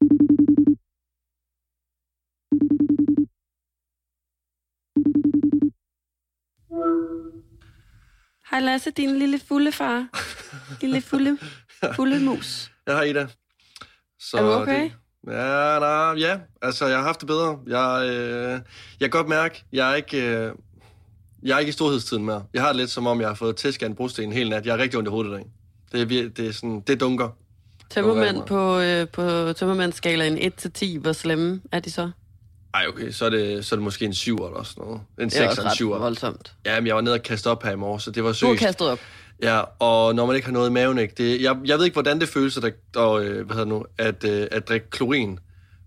Hej Lasse, din lille fulde far. Lille fulde, fulde mus. Jeg har Ida. Så Er du okay? Det, ja, nej, ja, altså jeg har haft det bedre. Jeg, øh, jeg kan godt mærke, jeg er ikke... Øh, jeg er ikke i storhedstiden mere. Jeg har det lidt som om, jeg har fået tæsk af en brosten en hel nat. Jeg er rigtig ondt i hovedet i dag. Det er, det er sådan, det dunker. Tømmermænd på, øh, på tømmermændsskalaen 1-10, hvor slemme er de så? Ej, okay, så er det, så er det måske en 7 eller sådan noget. En Det 6 er også eller en 7. ret voldsomt. Ja, men jeg var nede og kaste op her i morges, så det var Du har sygt. kastet op. Ja, og når man ikke har noget i maven, ikke? Det, jeg, jeg ved ikke, hvordan det føles at, at, øh, hvad hedder det nu, at, øh, at drikke klorin.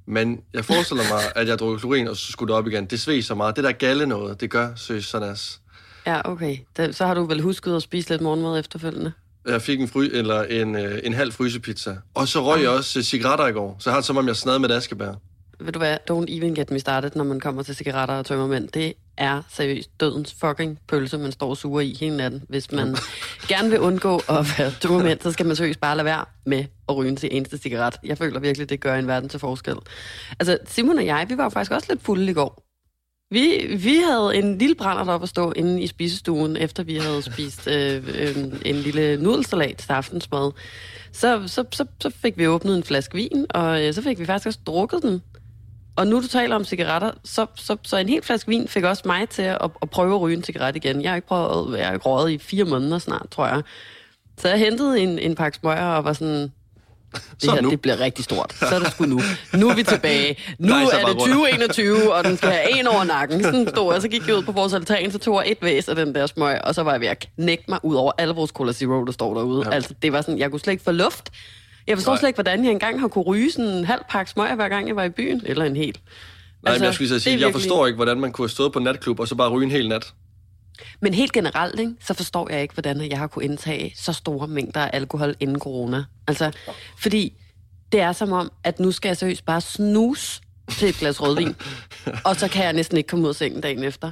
Men jeg forestiller mig, at jeg drukker klorin, og så skulle det op igen. Det sved så meget. Det der galle noget, det gør søs sådan as. Ja, okay. Så har du vel husket at spise lidt morgenmad efterfølgende? Jeg fik en, fry, eller en, øh, en halv frysepizza. Og så røg jeg også øh, cigaretter i går. Så jeg har det som om, jeg snad med et askebær. Ved du hvad, don't even get me started, når man kommer til cigaretter og tømmermænd. Det er seriøst dødens fucking pølse, man står suger i hele natten. Hvis man gerne vil undgå at være tømmermænd, så skal man seriøst bare lade være med at ryge til eneste cigaret. Jeg føler virkelig, det gør en verden til forskel. Altså, Simon og jeg, vi var jo faktisk også lidt fulde i går. Vi, vi havde en lille brænder op at stå inde i spisestuen, efter vi havde spist øh, øh, en lille nudelsalat til aftensmad. Så, så, så, så fik vi åbnet en flaske vin, og øh, så fik vi faktisk også drukket den. Og nu du taler om cigaretter, så, så, så en hel flaske vin fik også mig til at, at prøve at ryge en cigaret igen. Jeg har ikke prøvet, jeg har ikke røget i fire måneder snart, tror jeg. Så jeg hentede en, en pakke smøger og var sådan, det her, nu. det bliver rigtig stort. Så er det sgu nu. Nu er vi tilbage. Nu er bare det rundt. 2021, og den skal have en over nakken. Sådan stod jeg. Så gik jeg ud på vores altan, så tog jeg et væs af den der smøg, og så var jeg ved at knække mig ud over alle vores Cola Zero, der står derude. Ja. Altså, det var sådan, jeg kunne slet ikke få luft. Jeg forstår Nej. slet ikke, hvordan jeg engang har kunne ryge sådan en halv pakke smøg, hver gang jeg var i byen. Eller en hel. Nej, altså, men jeg skulle lige så sige, er jeg forstår ikke, hvordan man kunne have stået på natklub, og så bare ryge en hel nat. Men helt generelt, ikke, så forstår jeg ikke, hvordan jeg har kunne indtage så store mængder af alkohol inden corona. Altså, fordi det er som om, at nu skal jeg seriøst bare snus til et glas rødvin, og så kan jeg næsten ikke komme ud af sengen dagen efter.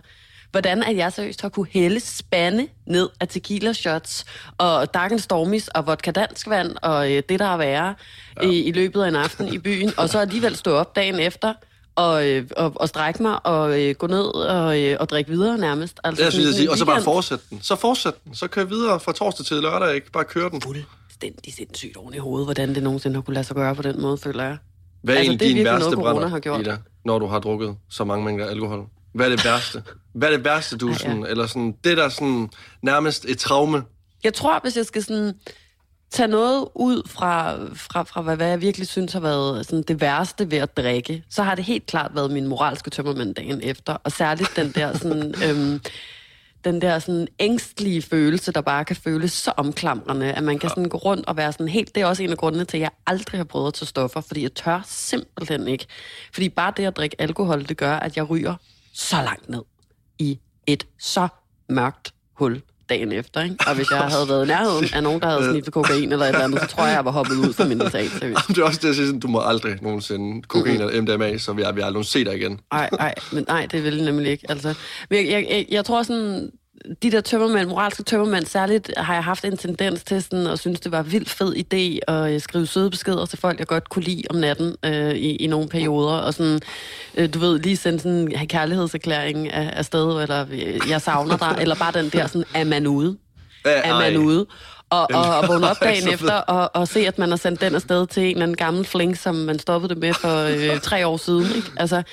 Hvordan at jeg seriøst har kunne hælde spande ned af tequila shots og Dark and Stormies og vodka dansk vand og øh, det, der er værre ja. i, i løbet af en aften i byen, og så alligevel stå op dagen efter og, øh, og, og strække mig og øh, gå ned og, øh, og drikke videre nærmest. Altså, Det er jeg sige, og så bare fortsætte den. Så fortsæt den. Så kør videre fra torsdag til lørdag, ikke? Bare kør den. fuldstændig sindssygt oven i hovedet, hvordan det nogensinde har kunne lade sig gøre på den måde, føler jeg. Hvad er Altså, det er din værste noget, brænder, har gjort. Ida, når du har drukket så mange mængder alkohol? Hvad er det værste? Hvad er det værste, du Ej, ja. sådan, eller sådan, det der sådan nærmest et traume? Jeg tror, hvis jeg skal sådan tage noget ud fra, fra, fra hvad, hvad jeg virkelig synes har været sådan det værste ved at drikke, så har det helt klart været min moralske tømmermænd dagen efter. Og særligt den der sådan... øhm, den der sådan ængstlige følelse, der bare kan føles så omklamrende, at man kan sådan gå rundt og være sådan helt... Det er også en af grundene til, at jeg aldrig har prøvet at tage stoffer, fordi jeg tør simpelthen ikke. Fordi bare det at drikke alkohol, det gør, at jeg ryger så langt ned i et så mørkt hul dagen efter. Ikke? Og hvis jeg havde været i nærheden af nogen, der havde sniffet kokain eller et eller andet, så tror jeg, jeg var hoppet ud fra min seriøst. Det er også det, jeg siger, sådan, du må aldrig nogensinde kokain eller MDMA, så vi har aldrig se dig igen. Nej, nej, men nej, det vil jeg nemlig ikke. Altså, men jeg, jeg, jeg, jeg tror sådan, de der tømmermænd, moralske tømmermænd, særligt har jeg haft en tendens til sådan, at synes, det var vildt fed idé at øh, skrive søde beskeder til folk, jeg godt kunne lide om natten øh, i, i nogle perioder, og sådan, øh, du ved, lige sende sådan en kærlighedserklæring af, afsted, eller øh, jeg savner dig, eller bare den der sådan, er man ude? er man ude. Og, og, og vågne op dagen efter og, og se, at man har sendt den afsted til en eller anden gammel fling, som man stoppede det med for øh, tre år siden. Ikke? Altså,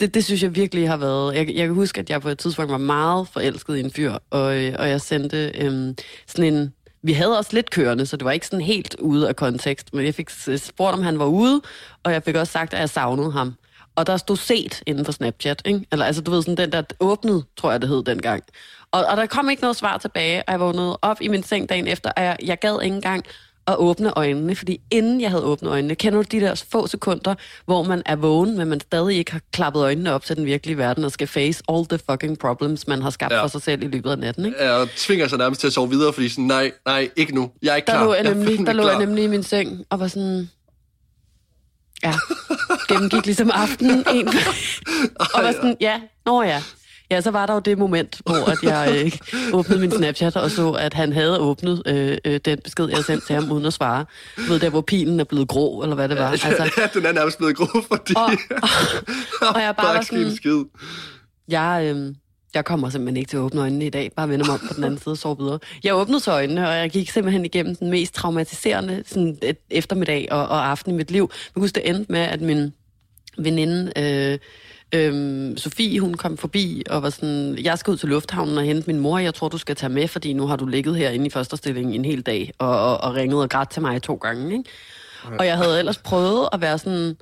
det, det synes jeg virkelig har været... Jeg, jeg kan huske, at jeg på et tidspunkt var meget forelsket i en fyr, og, øh, og jeg sendte øhm, sådan en... Vi havde også lidt kørende, så det var ikke sådan helt ude af kontekst, men jeg fik spurgt, om han var ude, og jeg fik også sagt, at jeg savnede ham. Og der stod set inden for Snapchat, ikke? Eller altså, du ved, sådan den der åbnede, tror jeg, det hed dengang. Og, og der kom ikke noget svar tilbage, og jeg vågnede op i min seng dagen efter, og jeg, jeg gad ikke engang at åbne øjnene, fordi inden jeg havde åbnet øjnene, kender du de der få sekunder, hvor man er vågen, men man stadig ikke har klappet øjnene op til den virkelige verden, og skal face all the fucking problems, man har skabt ja. For sig selv i løbet af natten, ikke? Ja, og tvinger sig nærmest til at sove videre, fordi sådan, nej, nej, ikke nu. Jeg er ikke Der klar. lå jeg nemlig, fandme der lå jeg klar. nemlig i min seng, og var sådan... Ja, gennemgik ligesom aftenen en. og var sådan, ja, nå ja. Ja, så var der jo det moment, hvor at jeg øh, åbnede min Snapchat og så, at han havde åbnet øh, øh, den besked, jeg sendte til ham uden at svare. Du ved, der hvor pilen er blevet grå, eller hvad det var. Altså... Ja, den er nærmest blevet grå, fordi... Og, og, og jeg bare var sådan... Skid. Jeg, øh, jeg kommer simpelthen ikke til at åbne øjnene i dag. Bare vende mig om på den anden side og sove videre. Jeg åbnede så øjnene, og jeg gik simpelthen igennem den mest traumatiserende sådan et eftermiddag og, og aften i mit liv. Jeg husker, det endte med, at min veninde... Øh, Øhm, Sofie, hun kom forbi og var sådan, jeg skal ud til lufthavnen og hente min mor, jeg tror, du skal tage med, fordi nu har du ligget herinde i første stilling en hel dag og, og, og ringet og grædt til mig to gange. Ikke? Og jeg havde ellers prøvet at være sådan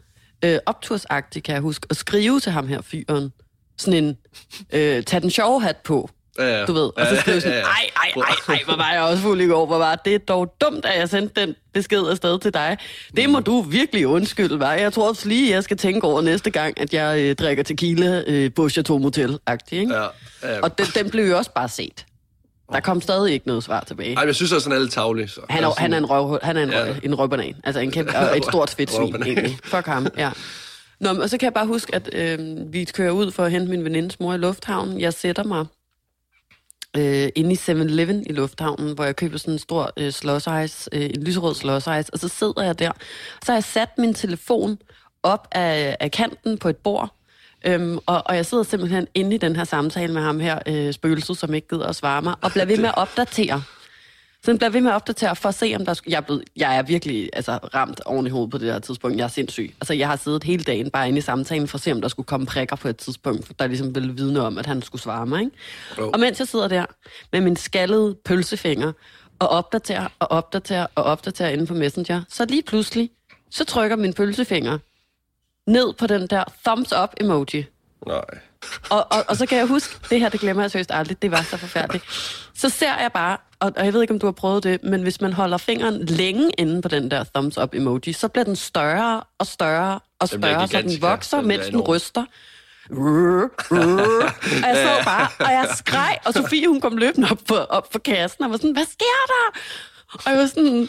øh, optursagtig, kan jeg huske, og skrive til ham her fyren. Sådan en, øh, tag den sjove hat på. Ja, ja. Du ved, og så skrev jeg sådan, ej, ej, ej, ej, hvor var jeg også fuld i går, hvor var det dog dumt, at jeg sendte den besked afsted til dig. Det må du virkelig undskylde, var. Jeg tror også lige, jeg skal tænke over næste gang, at jeg øh, drikker tequila øh, på Chateau Motel-agtig, ikke? Ja, ja. Og den, den blev jo også bare set. Der kom stadig ikke noget svar tilbage. Ej, jeg synes også, han er lidt tavlig. Så. Han er, han er en, røv, han er en, røv, en røvbanan. Altså en kæmpe, og et stort fedt svin, egentlig. Fuck ham, ja. Nå, og så kan jeg bare huske, at øh, vi kører ud for at hente min venindes mor i lufthavnen. Jeg sætter mig øh, inde i 7-Eleven i lufthavnen, hvor jeg køber sådan en stor øh, slush ice, øh, en lyserød slush ice, og så sidder jeg der. Så har jeg sat min telefon op af, af kanten på et bord, øhm, og, og jeg sidder simpelthen inde i den her samtale med ham her, øh, spøgelset, som ikke gider at svare mig, og bliver ved med at opdatere. Så den bliver ved med at opdatere for at se, om der sk- jeg er, blevet, jeg er virkelig altså, ramt oven i hovedet på det her tidspunkt. Jeg er sindssyg. Altså, jeg har siddet hele dagen bare inde i samtalen for at se, om der skulle komme prikker på et tidspunkt, der ligesom ville vidne om, at han skulle svare mig. Ikke? Jo. Og mens jeg sidder der med min skaldede pølsefinger og opdaterer og opdaterer og opdaterer inde på Messenger, så lige pludselig, så trykker min pølsefinger ned på den der thumbs up emoji. Nej. Og, og, og så kan jeg huske, det her, det glemmer jeg seriøst aldrig, det var så forfærdeligt. Så ser jeg bare, og, og jeg ved ikke, om du har prøvet det, men hvis man holder fingeren længe inde på den der thumbs up emoji, så bliver den større og større og Den større, så den gigantisk, ja. vokser, Den mens den ryster. Og jeg så bare, og jeg skreg, og Sofie, hun kom løbende op på, op på kassen, og var sådan, hvad sker der? Og jeg var sådan,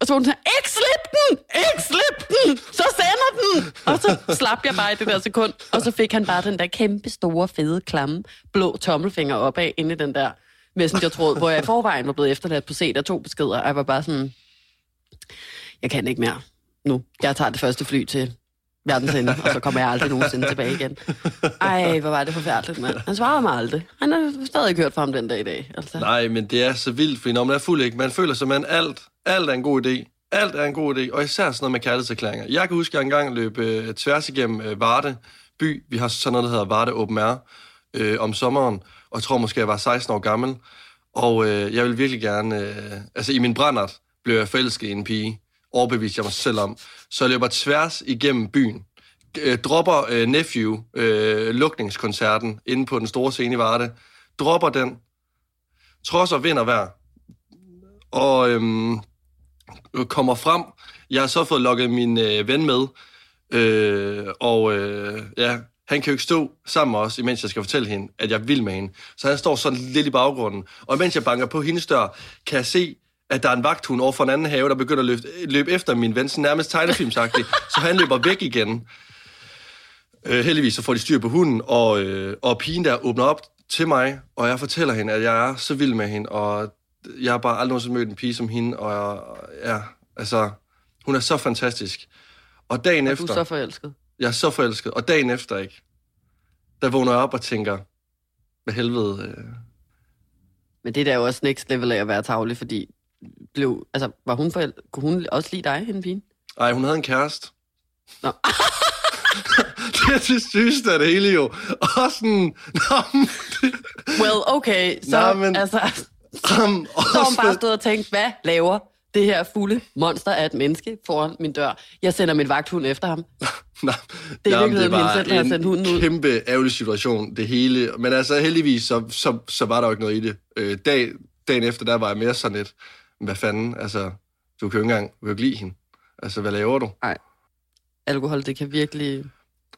og så var hun sådan, ikke slip den! Ikke slip den! Så sender den! Og så slap jeg bare i det der sekund, og så fik han bare den der kæmpe store, fede, klamme, blå tommelfinger opad inde i den der messenger-tråd, hvor jeg i forvejen var blevet efterladt på set af to beskeder, og jeg var bare sådan, jeg kan ikke mere nu. Jeg tager det første fly til verdens ende, og så kommer jeg aldrig nogensinde tilbage igen. Ej, hvor var det forfærdeligt, mand. Han svarede mig aldrig. Han har stadig ikke hørt fra ham den dag i dag. Altså. Nej, men det er så vildt, fordi når man er fuld, ikke? man føler sig, man alt, alt er en god idé. Alt er en god idé, og især sådan noget med kærlighedserklæringer. Jeg kan huske, at jeg engang løb øh, tværs igennem øh, Varde by. Vi har sådan noget, der hedder Varde Open Air øh, om sommeren, og jeg tror måske, jeg var 16 år gammel. Og øh, jeg vil virkelig gerne... Øh, altså, i min brændert blev jeg forelsket i en pige. Overbeviste jeg mig selv om. Så jeg løber tværs igennem byen. Øh, dropper øh, Nephew øh, lukningskoncerten inde på den store scene i Varde. Dropper den. Trods og vinder hver. Og øhm, kommer frem. Jeg har så fået lukket min øh, ven med. Øh, og øh, ja, han kan jo ikke stå sammen med os, imens jeg skal fortælle hende, at jeg vil med hende. Så han står sådan lidt i baggrunden. Og mens jeg banker på hendes dør, kan jeg se, at der er en vagthund over for en anden have, der begynder at løbe, løbe efter min ven, sådan nærmest tegnefilmsagtigt. så han løber væk igen. Øh, heldigvis så får de styr på hunden, og, øh, og pigen der åbner op til mig, og jeg fortæller hende, at jeg er så vild med hende, og jeg har bare aldrig nogensinde mødt en pige som hende, og jeg, ja, altså, hun er så fantastisk. Og dagen Du efter, er så forelsket. Jeg er så forelsket, og dagen efter ikke, der vågner jeg op og tænker, hvad helvede, øh, Men det der er jo også next level af at være tavlig, fordi blev, altså, var hun forel... kunne hun også lide dig, hende pigen? ej, hun havde en kæreste. Nå. det er det sygeste af det hele jo. Og sådan, nå, Well, okay, så, Nå, men- altså, um, og så har hun bare stået og tænkt, hvad laver det her fulde monster af et menneske foran min dør? Jeg sender min vagthund efter ham. Nej, Det er jamen, var hende selv, har sendt hunden ud. kæmpe ærgerlig situation, det hele. Men altså heldigvis, så, så, så var der jo ikke noget i det. Øh, dag, dagen efter, der var jeg mere sådan lidt, hvad fanden, altså, du kan jo ikke engang du kan jo ikke lide hende. Altså, hvad laver du? Alkohol, det kan virkelig...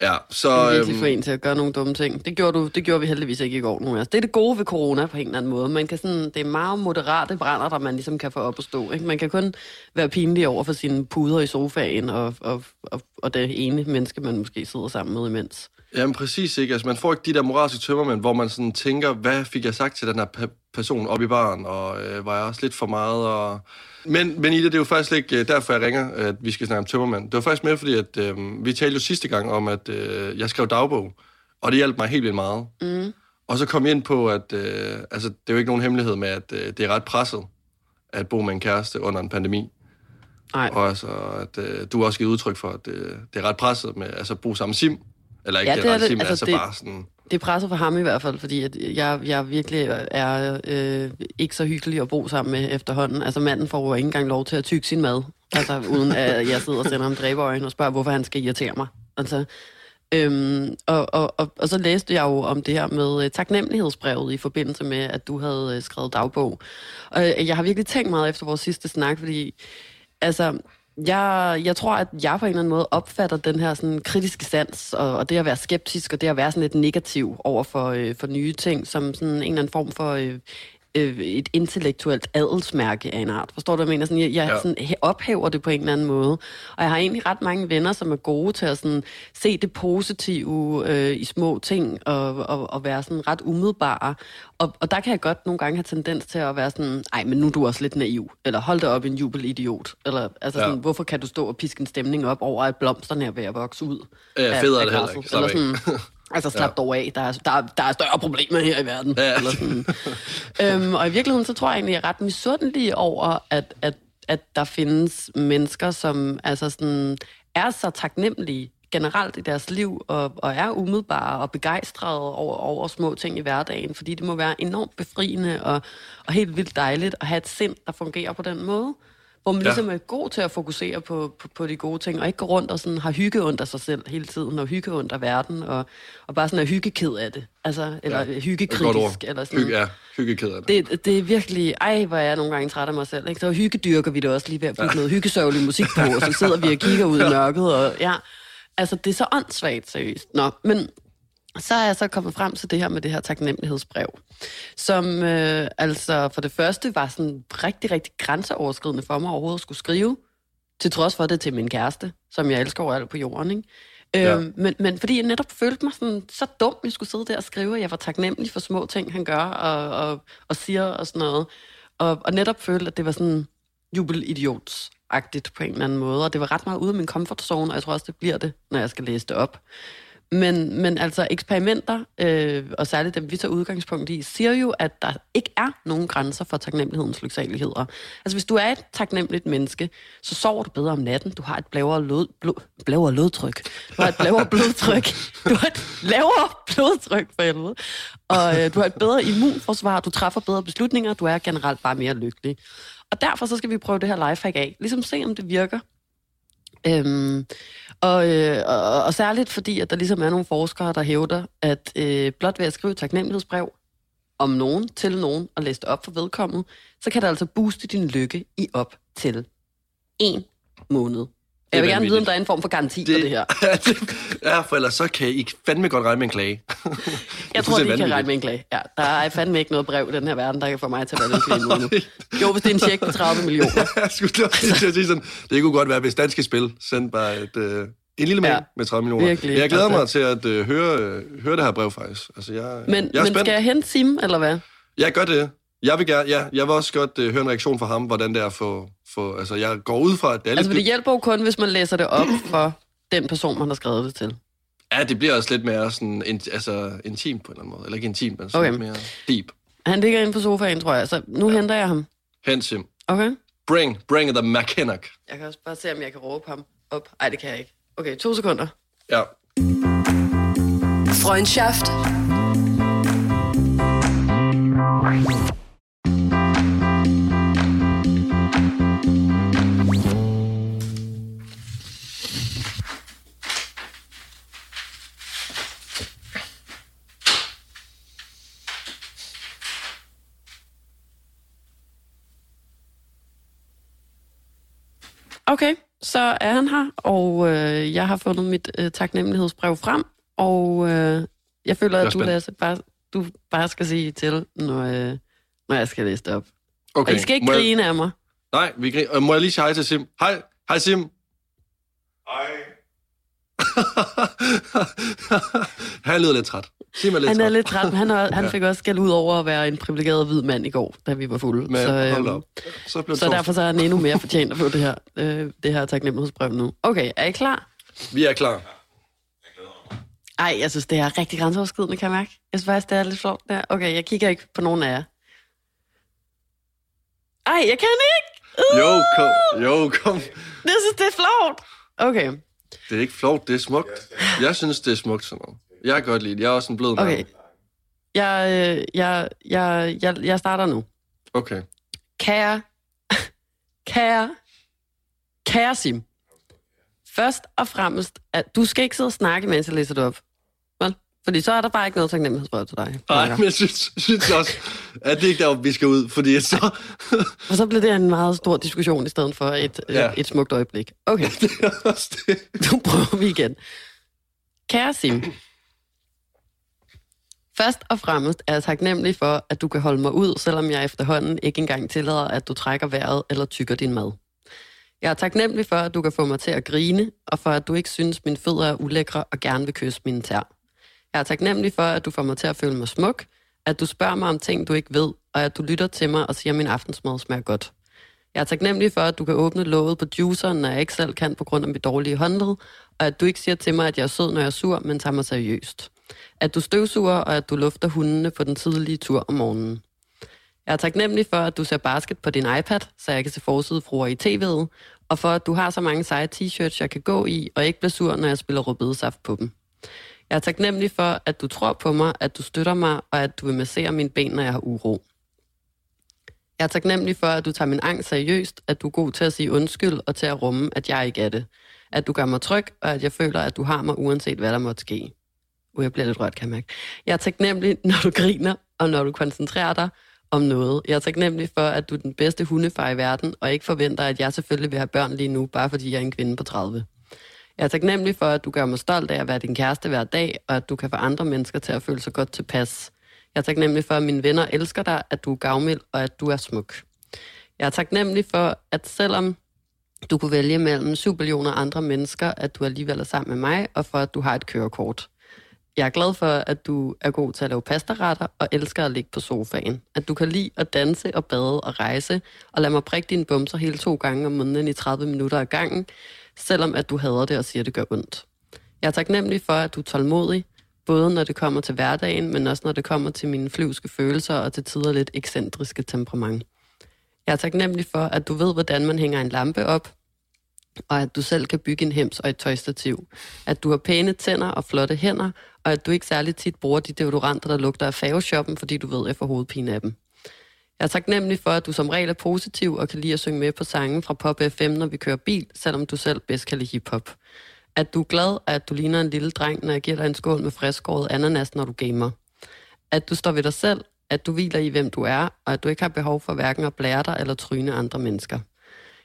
Ja, så... Det er virkelig øhm, for en til at gøre nogle dumme ting. Det gjorde, du, det gjorde vi heldigvis ikke i går. Nogen af. Det er det gode ved corona på en eller anden måde. Man kan sådan, det er meget moderate brænder, der man ligesom kan få op at stå. Ikke? Man kan kun være pinlig over for sine puder i sofaen, og, og, og, og det ene menneske, man måske sidder sammen med imens. Jamen præcis ikke. Altså, man får ikke de der moralske tømmermænd, hvor man sådan tænker, hvad fik jeg sagt til den her pe- person op i baren, og øh, var jeg også lidt for meget, og... Men, men Ida, det er jo faktisk ikke øh, derfor, jeg ringer, at vi skal snakke om tømmermænd. Det var faktisk mere fordi, at øh, vi talte jo sidste gang om, at øh, jeg skrev dagbog, og det hjalp mig helt vildt meget. Mm. Og så kom jeg ind på, at øh, altså, det er jo ikke nogen hemmelighed med, at øh, det er ret presset at bo med en kæreste under en pandemi. Nej. Og altså, at øh, du har også givet udtryk for, at øh, det er ret presset med altså, at bo sammen sim. Eller ikke Ja, ja, det er det. altså, Altså, det- bare sådan... Det er presset for ham i hvert fald, fordi at jeg, jeg virkelig er øh, ikke så hyggelig at bo sammen med efterhånden. Altså manden får jo ikke engang lov til at tygge sin mad, altså uden at jeg sidder og sender ham dræberøjne og spørger, hvorfor han skal irritere mig. Altså, øhm, og, og, og, og så læste jeg jo om det her med øh, taknemmelighedsbrevet i forbindelse med, at du havde øh, skrevet dagbog. Og øh, jeg har virkelig tænkt meget efter vores sidste snak, fordi altså, jeg, jeg tror, at jeg på en eller anden måde opfatter den her sådan, kritiske sans, og, og det at være skeptisk, og det at være sådan lidt negativ over for, øh, for nye ting, som sådan en eller anden form for øh, øh, et intellektuelt adelsmærke af en art. Forstår du, hvad jeg mener? Sådan, jeg jeg Ja. sådan, hæ- ophæver det på en eller anden måde. Og jeg har egentlig ret mange venner, som er gode til at sådan, se det positive øh, i små ting, og, og, og være sådan ret umiddelbare. Og, og der kan jeg godt nogle gange have tendens til at være sådan, ej, men nu er du også lidt naiv. Eller hold da op, en jubelidiot. Eller altså Ja. sådan, hvorfor kan du stå og piske en stemning op over, at blomsterne er ved at vokse ud? Ja, federe er det heller ikke. Eller sådan, altså slap ja. dog af, der er, der, er, der er større problemer her i verden. Ja. Eller sådan. øhm, og i virkeligheden, så tror jeg egentlig, jeg er ret misundelig over, at, at, at der findes mennesker, som altså sådan, er så taknemmelige generelt i deres liv, og, og er umiddelbare og begejstrede over, over små ting i hverdagen, fordi det må være enormt befriende og, og helt vildt dejligt at have et sind, der fungerer på den måde. Hvor man Ja. ligesom er god til at fokusere på, på, på de gode ting, og ikke gå rundt og sådan har hygge under sig selv hele tiden, og hygge under verden, og, og bare sådan er hyggeked af det. Altså, eller Ja, ja, er hyggekritisk, eller sådan. Hygge, ja, hyggeked af det. Det, det er virkelig, ej, hvor er jeg nogle gange træt af mig selv. Ikke? Så hyggedyrker vi det også lige ved at putte noget hyggesørgelig musik på, og så sidder vi og kigger ud i mørket. Og, ja, altså, det er så åndssvagt, seriøst. Nå, men så er jeg så kommet frem til det her med det her taknemmelighedsbrev, som øh, altså for det første var sådan rigtig, rigtig grænseoverskridende for mig overhovedet at skulle skrive, til trods for det til min kæreste, som jeg elsker overalt på jorden, ikke? Ja. Øhm, men, men fordi jeg netop følte mig sådan, så dum, jeg skulle sidde der og skrive, at jeg var taknemmelig for små ting, han gør og, og, og siger og sådan noget. Og, og netop følte, at det var sådan jubelidiots-agtigt på en eller anden måde. Og det var ret meget ude af min comfort zone, og jeg tror også, det bliver det, når jeg skal læse det op. Men, men altså eksperimenter, øh, og særligt dem, vi tager udgangspunkt i, siger jo, at der ikke er nogen grænser for taknemmelighedens lyksaligheder. Altså hvis du er et taknemmeligt menneske, så sover du bedre om natten, du har et lavere, lod, blod, lavere lodtryk, du har et lavere blodtryk, du har et lavere blodtryk for helvede, og øh, du har et bedre immunforsvar, du træffer bedre beslutninger, du er generelt bare mere lykkelig. Og derfor så skal vi prøve det her lifehack af, ligesom se om det virker. Øhm, og, øh, og, og særligt fordi, at der ligesom er nogle forskere, der hævder, at øh, blot ved at skrive taknemmelighedsbrev om nogen til nogen og læse det op for vedkommende, så kan det altså booste din lykke i op til en måned. Jeg vil gerne vide, om der er en form for garanti det... for det her. ja, for ellers så kan I fandme godt regne med en klage. Jeg tror, de kan regne med en klage. Ja, der er fandme ikke noget brev i den her verden, der kan få mig til at være lykkelig en måned. Jo, hvis det er en check på 30 millioner. jeg skulle lige til at sige sådan, det kunne godt være, hvis danske spil sendte bare et, øh, en lille mail ja, med 30 millioner. virkelig, jeg glæder altså. mig til at øh, høre, øh, høre det her brev faktisk. Altså, jeg, Men, jeg er men spændt. skal jeg hente Sim, eller hvad? Jeg gør det. Jeg vil gerne, ja, jeg vil også godt øh, høre en reaktion fra ham, hvordan det er for, for altså jeg går ud fra, at det er Altså, for lidt, det hjælper jo kun, hvis man læser det op for den person, man har skrevet det til. ja, det bliver også lidt mere sådan, in, altså intim på en eller anden måde. Eller ikke intim, men sådan Okay. lidt mere deep. Han ligger inde på sofaen, tror jeg, så nu ja. henter jeg ham. Hent Sim. Okay? Bring, bring the McKinnock. Jeg kan også bare se, om jeg kan råbe ham op. Nej, det kan jeg ikke. Okay, to sekunder. Ja. Freundschaft. Okay, så er han her, og øh, jeg har fundet mit øh, taknemmelighedsbrev frem, og øh, jeg føler, Jeg er at du, spændt. Lasse, bare, du bare skal sige til, når, øh, når jeg skal læse det op. Okay. Og I skal ikke må jeg, grine af mig. Nej, vi griner. Øh, Må jeg lige sige hej til Sim? Hej, hej Sim. Hej. han lyder lidt træt. Sim er lidt Han træt. er lidt træt, han, han fik også skæld ud over at være en privilegeret hvid mand i går, da vi var fulde. Men så, øhm, op. Så blev så derfor så er han endnu mere fortjent at få det her, øh, det her taknemmelighedsbrev nu. Okay, er I klar? Vi er klar. Mig. Ej, jeg synes, det er rigtig grænseoverskridende, kan jeg mærke. Jeg synes faktisk, det er lidt sjovt der. Okay, jeg kigger ikke på nogen af jer. Ej, jeg kan ikke! Uh! Jo, kom. Jo, kom. Jeg synes, det er flot. Okay, Det er ikke flot, det er smukt. Jeg synes, det er smukt sådan noget. Jeg kan godt lide det. Jeg er også en blød mand. okay. Jeg, øh, jeg, jeg, jeg, jeg starter nu. Okay. Kære, kære, kære Sim. Først og fremmest, at du skal ikke sidde og snakke, mens jeg læser det op. Fordi så er der bare ikke noget taknemmelighedsbrev til dig. Nej, men jeg synes, synes også, at det er ikke der, vi skal ud, fordi så... Og så bliver det en meget stor diskussion i stedet for et, Ja. ja. et smukt øjeblik. Okay. det er også det. Nu prøver vi igen. Kære Sim, først og fremmest er jeg taknemmelig for, at du kan holde mig ud, selvom jeg efterhånden ikke engang tillader, at du trækker vejret eller tykker din mad. Jeg er taknemmelig for, at du kan få mig til at grine, og for at du ikke synes, mine fødder er ulækre og gerne vil kysse mine tær. Jeg er taknemmelig for, at du får mig til at føle mig smuk, at du spørger mig om ting, du ikke ved, og at du lytter til mig og siger, at min aftensmad smager godt. Jeg er taknemmelig for, at du kan åbne låget på juiceren, når jeg ikke selv kan på grund af mit dårlige håndled, og at du ikke siger til mig, at jeg er sød, når jeg er sur, men tager mig seriøst. At du støvsuger, og at du lufter hundene på den tidlige tur om morgenen. Jeg er taknemmelig for, at du ser basket på din iPad, så jeg kan se forsidefruer i tv'et, og for, at du har så mange seje t-shirts, jeg kan gå i, og ikke bliver sur, når jeg spiller rødbedesaft på dem. Jeg er taknemmelig for, at du tror på mig, at du støtter mig, og at du vil massere mine ben, når jeg har uro. Jeg er taknemmelig for, at du tager min angst seriøst, at du er god til at sige undskyld og til at rumme, at jeg ikke er det. At du gør mig tryg, og at jeg føler, at du har mig, uanset hvad der måtte ske. Uh, jeg bliver lidt rørt, kan jeg mærke. Jeg er taknemmelig, når du griner, og når du koncentrerer dig om noget. Jeg er taknemmelig for, at du er den bedste hundefar i verden, og ikke forventer, at jeg selvfølgelig vil have børn lige nu, bare fordi jeg er en kvinde på 30. Jeg er taknemmelig for, at du gør mig stolt af at være din kæreste hver dag, og at du kan få andre mennesker til at føle sig godt tilpas. Jeg er taknemmelig for, at mine venner elsker dig, at du er gavmild, og at du er smuk. Jeg er taknemmelig for, at selvom du kunne vælge mellem 7 millioner andre mennesker, at du alligevel er sammen med mig, og for at du har et kørekort. Jeg er glad for, at du er god til at lave pastaretter og elsker at ligge på sofaen. At du kan lide at danse og bade og rejse, og lad mig prikke dine bumser hele to gange om måneden i 30 minutter ad gangen, selvom at du hader det og siger, at det gør ondt. Jeg er taknemmelig for, at du er tålmodig, både når det kommer til hverdagen, men også når det kommer til mine flyvske følelser og til tider lidt ekscentriske temperament. Jeg er taknemmelig for, at du ved, hvordan man hænger en lampe op, og at du selv kan bygge en hems og et tøjstativ. At du har pæne tænder og flotte hænder, og at du ikke særlig tit bruger de deodoranter, der lugter af faveshoppen, fordi du ved, at jeg får hovedpine af dem. Jeg er taknemmelig for, at du som regel er positiv og kan lide at synge med på sangen fra Pop FM, når vi kører bil, selvom du selv bedst kan lide hiphop. At du er glad, at du ligner en lille dreng, når jeg giver dig en skål med friskåret ananas, når du gamer. At du står ved dig selv, at du hviler i, hvem du er, og at du ikke har behov for hverken at blære dig eller tryne andre mennesker.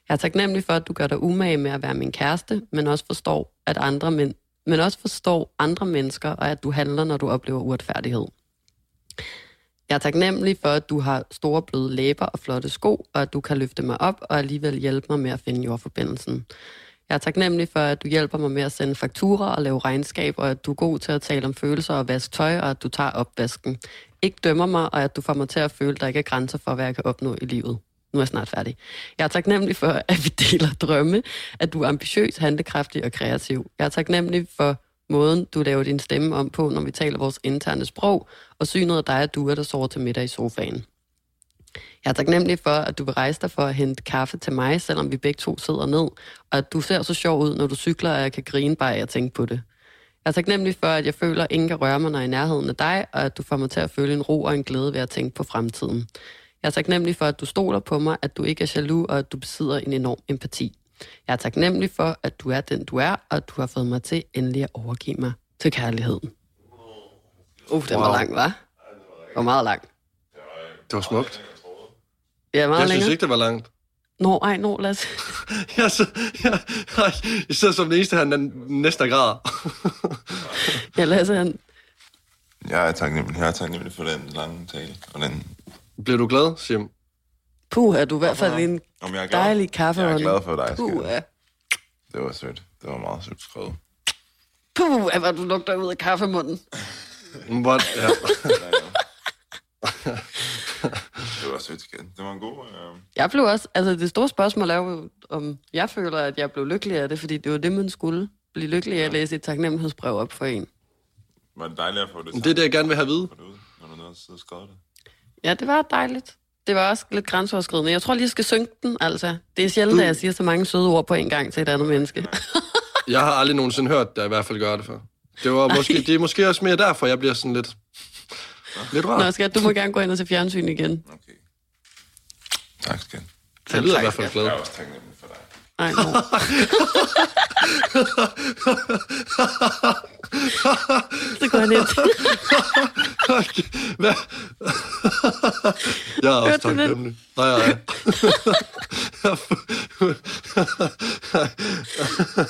Jeg er taknemmelig for, at du gør dig umage med at være min kæreste, men også forstår, at andre men, men også forstår andre mennesker, og at du handler, når du oplever uretfærdighed. Jeg er taknemmelig for, at du har store bløde læber og flotte sko, og at du kan løfte mig op og alligevel hjælpe mig med at finde jordforbindelsen. Jeg er taknemmelig for, at du hjælper mig med at sende fakturer og lave regnskab, og at du er god til at tale om følelser og vaske tøj, og at du tager opvasken. Ikke dømmer mig, og at du får mig til at føle, at der ikke er grænser for, hvad jeg kan opnå i livet. Nu er jeg snart færdig. Jeg er taknemmelig for, at vi deler drømme, at du er ambitiøs, handlekraftig og kreativ. Jeg er taknemmelig for måden, du laver din stemme om på, når vi taler vores interne sprog, og synet af dig og du er, der sover til middag i sofaen. Jeg er taknemmelig for, at du vil rejse dig for at hente kaffe til mig, selvom vi begge to sidder ned, og at du ser så sjov ud, når du cykler, at jeg kan grine bare af at tænke på det. Jeg er taknemmelig for, at jeg føler, at ingen kan røre mig, når jeg er i nærheden af dig, og at du får mig til at føle en ro og en glæde ved at tænke på fremtiden. Jeg er taknemmelig for, at du stoler på mig, at du ikke er jaloux, og at du besidder en enorm empati. Jeg er taknemmelig for, at du er den, du er, og at du har fået mig til endelig at overgive mig til kærligheden. Uh, den wow. Wow. var lang, var? Det var meget lang. Det var smukt. Ja, meget Jeg synes længere. ikke, det var langt. Nå, ej, nå, lad os... Jeg, så, jeg, jeg, jeg sidder som den eneste, han er næsten græder. Ja, Lasse, han... Jeg er taknemmelig. Jeg er taknemmelig for den lange tale. Og den, Bliver du glad, Sim? Puh, er du i hvert fald en jeg er glad. dejlig kaffe. Jeg er glad for dig, Puh, ja. Det var sødt. Det var meget sødt skrevet. Puh, hvor du lugter ud af kaffemunden. What? Ja. Det var sødt, skat. Det var en god... Øh... Jeg blev også... Altså, det store spørgsmål er jo, om jeg føler, at jeg blev lykkelig af det, fordi det var det, man skulle. Blive lykkelig af at læse et taknemmelighedsbrev op for en. Var det dejligt at få det Det er det, jeg gerne vil have at vide. Når du sidde og skrevet det. Ja, det var dejligt. Det var også lidt grænseoverskridende. Jeg tror lige, jeg skal synge den, altså. Det er sjældent, at jeg siger så mange søde ord på en gang til et andet menneske. Jeg har aldrig nogensinde hørt dig i hvert fald gøre det før. Det, var måske, det er måske også mere derfor, jeg bliver sådan lidt... Lidt Nå, rart. skat, du må gerne gå ind og se fjernsyn igen. Okay. Tak, skat. Jeg lyder i hvert fald glad. Jeg er også taknemmelig for dig. Ej, no. Så går han ind. Hvad? Jeg er også det? taknemmelig. Nej, nej.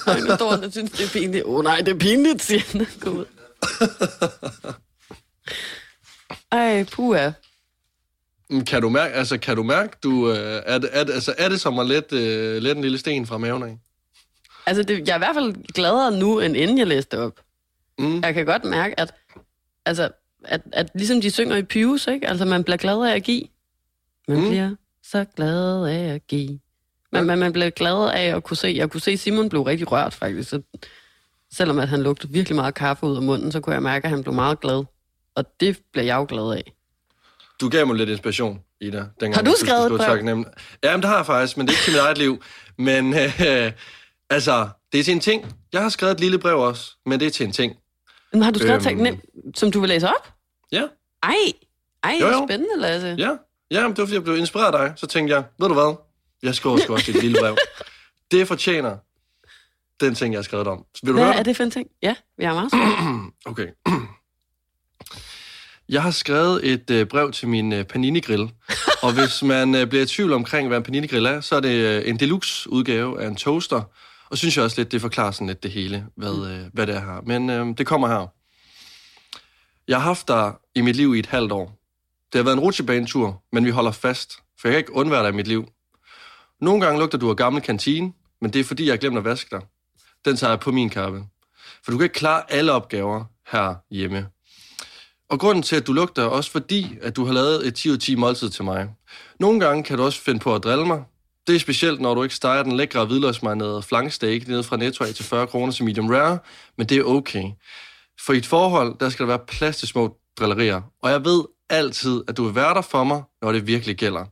Ej, nu står han og synes, det er pinligt. Åh oh, nej, det er pinligt, siger han. Gå ud. Ej, puha. Kan du mærke, altså, kan du mærke, du, øh, er, det, er, det, altså, er det som at lette, øh, lette en lille sten fra maven af? Altså, det, jeg er i hvert fald gladere nu, end inden jeg læste op. Mm. Jeg kan godt mærke, at, altså, at, at ligesom de synger i Pius, ikke? Altså, man bliver glad af at give. Man Mm. bliver så glad af at give. Men man, man bliver glad af at kunne se. Jeg kunne se, Simon blev rigtig rørt, faktisk. Så, selvom at han lugtede virkelig meget kaffe ud af munden, så kunne jeg mærke, at han blev meget glad. Og det bliver jeg jo glad af. Du gav mig lidt inspiration, Ida. Dengang Har du skrevet et brev? Jamen, det har jeg faktisk, men det er ikke til mit eget liv. Men øh, altså, det er til en ting. Jeg har skrevet et lille brev også, men det er til en ting. Men har du skrevet Øhm. øhm... som du vil læse op? Ja, Ej, ej, Jo, jo. spændende, Lasse. ja. Ja, men det var fordi, jeg blev inspireret af dig. Så tænkte jeg, ved du hvad? Jeg skriver sgu også et lille brev. Det fortjener den ting, jeg har skrevet om. Vil du Hvad høre er det for en ting? Ja, vi er meget spændende. Okay. Jeg har skrevet et øh, brev til min øh, Panini-grill, og hvis man øh, bliver i tvivl omkring, hvad en Panini-grill er, så er det øh, en deluxe-udgave af en toaster, og synes jeg også lidt, det forklarer sådan lidt det hele, hvad, øh, hvad det er her. Men øh, det kommer her. Jeg har haft dig i mit liv i et halvt år. Det har været en rutsjebanetur, men vi holder fast, for jeg kan ikke undvære dig i mit liv. Nogle gange lugter du af gammel kantine, men det er fordi, jeg har glemt at vaske dig. Den tager jeg på min kappe. For du kan ikke klare alle opgaver her hjemme. Og grunden til, at du lugter, er også fordi, at du har lavet et 10 10 måltid til mig. Nogle gange kan du også finde på at drille mig. Det er specielt, når du ikke steger den lækre hvidløgsmarinerede flanksteak ned fra Netto af til 40 kroner til medium rare, men det er okay. For i et forhold, der skal der være plads til små drillerier. Og jeg ved altid, at du vil være der for mig, når det virkelig gælder.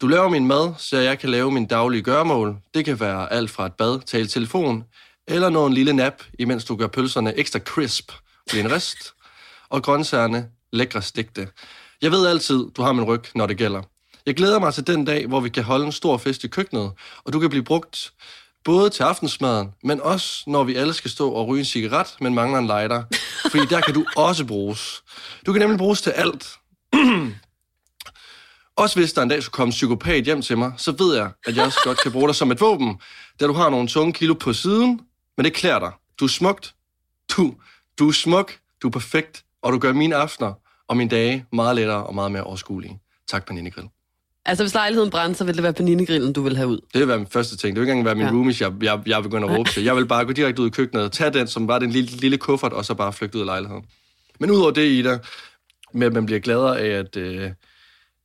Du laver min mad, så jeg kan lave min daglige gørmål. Det kan være alt fra et bad, tale telefon, eller nå en lille nap, imens du gør pølserne ekstra crisp ved en rest, og grøntsagerne lækre stigte. Jeg ved altid, du har min ryg, når det gælder. Jeg glæder mig til den dag, hvor vi kan holde en stor fest i køkkenet, og du kan blive brugt både til aftensmaden, men også når vi alle skal stå og ryge en cigaret, men mangler en lighter. Fordi der kan du også bruges. Du kan nemlig bruges til alt. Også hvis der en dag skulle komme en psykopat hjem til mig, så ved jeg, at jeg også godt kan bruge dig som et våben, da du har nogle tunge kilo på siden, men det klæder dig. Du er smukt. Du, du er smuk. Du er perfekt. Og du gør mine aftener og mine dage meget lettere og meget mere overskuelige. Tak, Panini Grill. Altså, hvis lejligheden brændte, så ville det være paninegrillen, du vil have ud. Det vil være min første ting. Det vil ikke engang være min Ja. roomies, jeg, jeg, jeg vil gå ind og råbe til. Jeg vil bare gå direkte ud i køkkenet, tage den, som var den lille, lille kuffert, og så bare flygte ud af lejligheden. Men udover det, Ida, med at man bliver gladere af at, øh,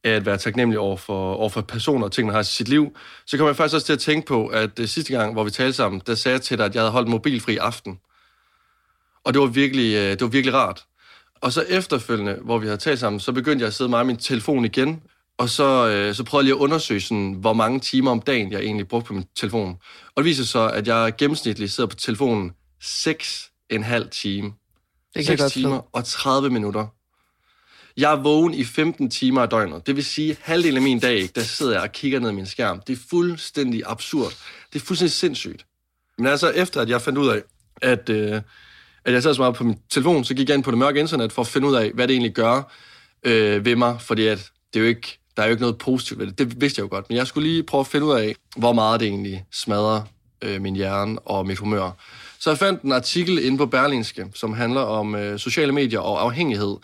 af at være taknemmelig over for, over for personer og ting, man har i sit liv, så kommer jeg faktisk også til at tænke på, at øh, sidste gang, hvor vi talte sammen, der sagde jeg til dig, at jeg havde holdt mobilfri aften. Og det var virkelig, øh, det var virkelig rart. Og så efterfølgende, hvor vi havde talt sammen, så begyndte jeg at sidde meget med min telefon igen, og så, øh, så prøvede jeg lige at undersøge, sådan, hvor mange timer om dagen, jeg egentlig brugte på min telefon. Og det viser så, at jeg gennemsnitligt sidder på telefonen 6,5 time. Det kan jeg 6 godt timer timer. og 30 minutter. Jeg er vågen i 15 timer af døgnet. Det vil sige, halvdelen af min dag, der sidder jeg og kigger ned i min skærm. Det er fuldstændig absurd. Det er fuldstændig sindssygt. Men altså, efter at jeg fandt ud af, at, øh, at jeg sad så meget på min telefon, så gik jeg ind på det mørke internet for at finde ud af, hvad det egentlig gør øh, ved mig. Fordi at det er jo ikke Der er jo ikke noget positivt ved det. Det vidste jeg jo godt. Men jeg skulle lige prøve at finde ud af, hvor meget det egentlig smadrer øh, min hjerne og mit humør. Så jeg fandt en artikel inde på Berlinske, som handler om øh, sociale medier og afhængighed,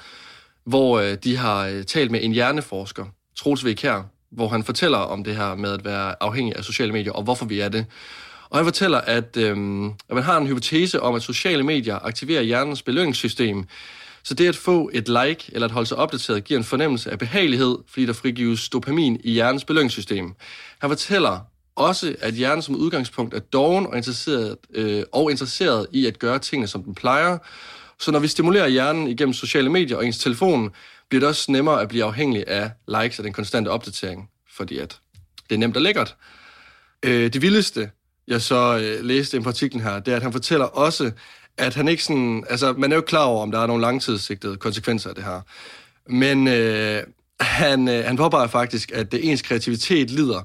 hvor øh, de har øh, talt med en hjerneforsker, Troels V. Kjær, hvor han fortæller om det her med at være afhængig af sociale medier, og hvorfor vi er det. Og han fortæller, at, øhm, at man har en hypotese om, at sociale medier aktiverer hjernens belønningssystem, så det at få et like eller at holde sig opdateret giver en fornemmelse af behagelighed, fordi der frigives dopamin i hjernens belønningssystem. Han fortæller også, at hjernen som udgangspunkt er doven og interesseret, øh, og interesseret i at gøre tingene, som den plejer. Så når vi stimulerer hjernen igennem sociale medier og ens telefon, bliver det også nemmere at blive afhængig af likes og den konstante opdatering, fordi at det er nemt og lækkert. Øh, det vildeste, jeg så øh, læste i artiklen her, det er, at han fortæller også, at han ikke sådan... Altså, man er jo klar over, om der er nogle langtidssigtede konsekvenser af det her. Men øh, han, øh, han påpeger faktisk, at det ens kreativitet lider,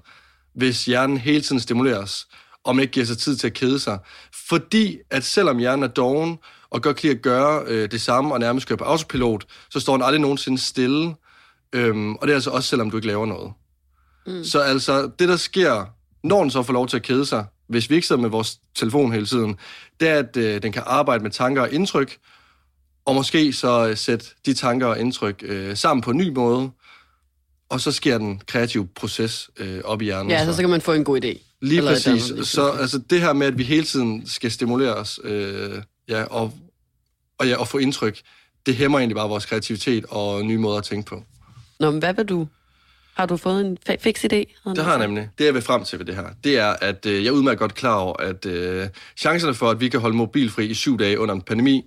hvis hjernen hele tiden stimuleres, og man ikke giver sig tid til at kede sig. Fordi at selvom hjernen er doven, og godt kan at gøre øh, det samme, og nærmest køre på autopilot, så står den aldrig nogensinde stille. Øhm, og det er altså også, selvom du ikke laver noget. Mm. Så altså, det der sker, når den så får lov til at kede sig, hvis vi ikke sidder med vores telefon hele tiden, det er, at øh, den kan arbejde med tanker og indtryk, og måske så øh, sætte de tanker og indtryk øh, sammen på en ny måde, og så sker den kreative proces øh, op i hjernen. Ja, så, så kan man få en god idé. Lige Eller præcis. Andet, så altså, det her med, at vi hele tiden skal stimuleres øh, ja, og, og, ja, og få indtryk, det hæmmer egentlig bare vores kreativitet og nye måder at tænke på. Nå, men hvad vil du har du fået en fix idé? Det har jeg nemlig. Det, jeg vil frem til ved det her, det er, at øh, jeg er udmærket godt klar over, at øh, chancerne for, at vi kan holde mobilfri i syv dage under en pandemi,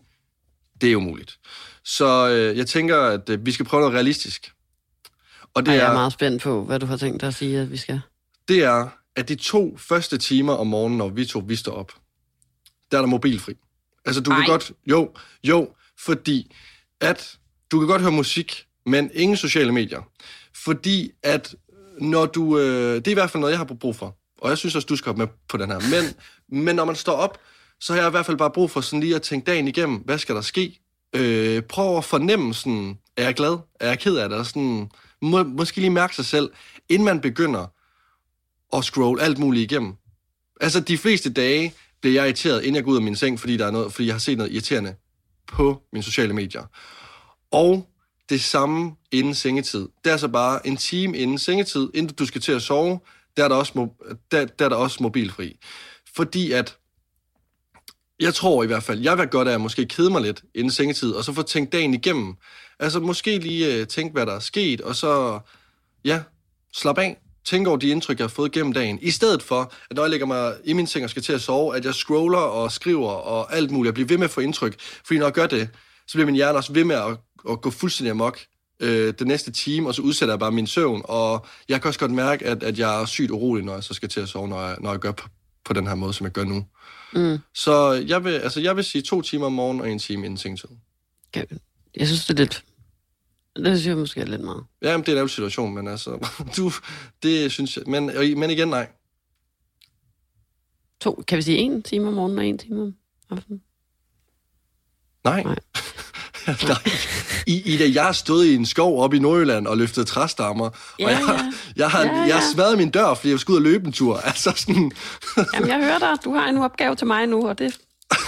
det er umuligt. Så øh, jeg tænker, at øh, vi skal prøve noget realistisk. Og det Ej, er, jeg er meget spændt på, hvad du har tænkt dig at sige, at vi skal. Det er, at de to første timer om morgenen, når vi to vi står op, der er der mobilfri. Altså, du Ej. kan godt... Jo, jo, fordi at du kan godt høre musik, men ingen sociale medier. Fordi at når du... Øh, det er i hvert fald noget, jeg har brug for. Og jeg synes også, du skal med på den her. Men, men når man står op, så har jeg i hvert fald bare brug for sådan lige at tænke dagen igennem. Hvad skal der ske? Øh, prøv at fornemme sådan, er jeg glad? Er jeg ked af det? Og sådan, må, måske lige mærke sig selv, inden man begynder at scroll alt muligt igennem. Altså, de fleste dage bliver jeg irriteret, inden jeg går ud af min seng, fordi, der er noget, fordi jeg har set noget irriterende på mine sociale medier. Og det samme inden sengetid. Det er så bare en time inden sengetid, inden du skal til at sove, der er der også, der, der er der også mobilfri. Fordi at, jeg tror i hvert fald, jeg vil godt af at måske kede mig lidt inden sengetid, og så få tænkt dagen igennem. Altså måske lige øh, tænke, hvad der er sket, og så, ja, slap af. Tænk over de indtryk, jeg har fået gennem dagen. I stedet for, at når jeg lægger mig i min seng og skal til at sove, at jeg scroller og skriver og alt muligt, og bliver ved med at få indtryk. Fordi når jeg gør det, så bliver min hjerne også ved med at at gå fuldstændig amok øh, den næste time, og så udsætter jeg bare min søvn. Og jeg kan også godt mærke, at, at jeg er sygt urolig, når jeg så skal til at sove, når jeg, når jeg gør på, på den her måde, som jeg gør nu. Mm. Så jeg vil, altså, jeg vil sige to timer om morgenen og en time inden sengetid. Okay. Jeg synes, det er lidt... Det synes jeg måske er lidt meget. Ja, men det er en situation, men altså... Du, det synes jeg... Men, men igen, nej. To, kan vi sige en time om morgenen og en time om aftenen? Nej. nej. Nej. I, Ida, jeg har stået i en skov oppe i Nordjylland og løftet træstammer, ja, og jeg, ja. jeg, har, ja, ja. jeg har smadret min dør, fordi jeg skulle ud og løbe en tur. Altså sådan... Jamen, jeg hører dig. Du har en opgave til mig nu, og det,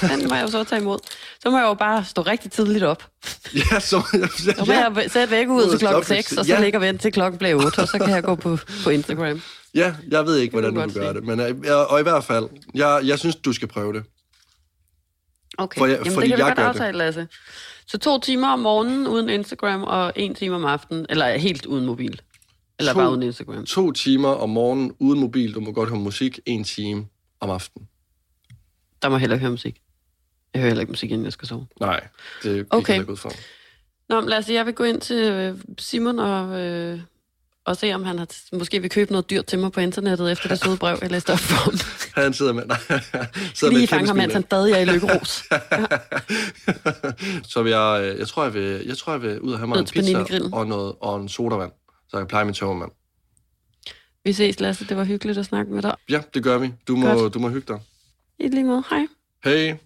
den må jeg jo så tage imod. Så må jeg jo bare stå rigtig tidligt op. Ja, så... Ja, så må jeg sætte væk ud til klokken 6, og så ja. ligger vent til klokken bliver 8, og så kan jeg gå på, på Instagram. Ja, jeg ved ikke, hvordan du vil gøre det, men øh, jeg, og i hvert fald, jeg, jeg synes, du skal prøve det. Okay, for jeg, Jamen, fordi det kan jeg vi godt aftale, Lasse. Så to timer om morgenen uden Instagram, og en time om aftenen, eller helt uden mobil. Eller to, bare uden Instagram. To timer om morgenen uden mobil. Du må godt høre musik en time om aftenen. Der må heller ikke høre musik. Jeg hører heller ikke musik, inden jeg skal sove. Nej, det er okay. ikke ud for. Nå, lad os sige, jeg vil gå ind til øh, Simon og øh, og se, om han har måske vil købe noget dyrt til mig på internettet efter det søde brev, jeg læste op for ham. Han sidder med... Nej, sidder Lige fange ham, mens han stadig er i lykkeros. Ja. så vil jeg, øh, jeg, tror, jeg, vil, jeg tror, jeg vil ud og have mig en pizza og, noget, og en sodavand, så jeg kan pleje min tømmermand. Vi ses, Lasse. Det var hyggeligt at snakke med dig. Ja, det gør vi. Du må, du må hygge dig. I lige måde. Hej. Hej.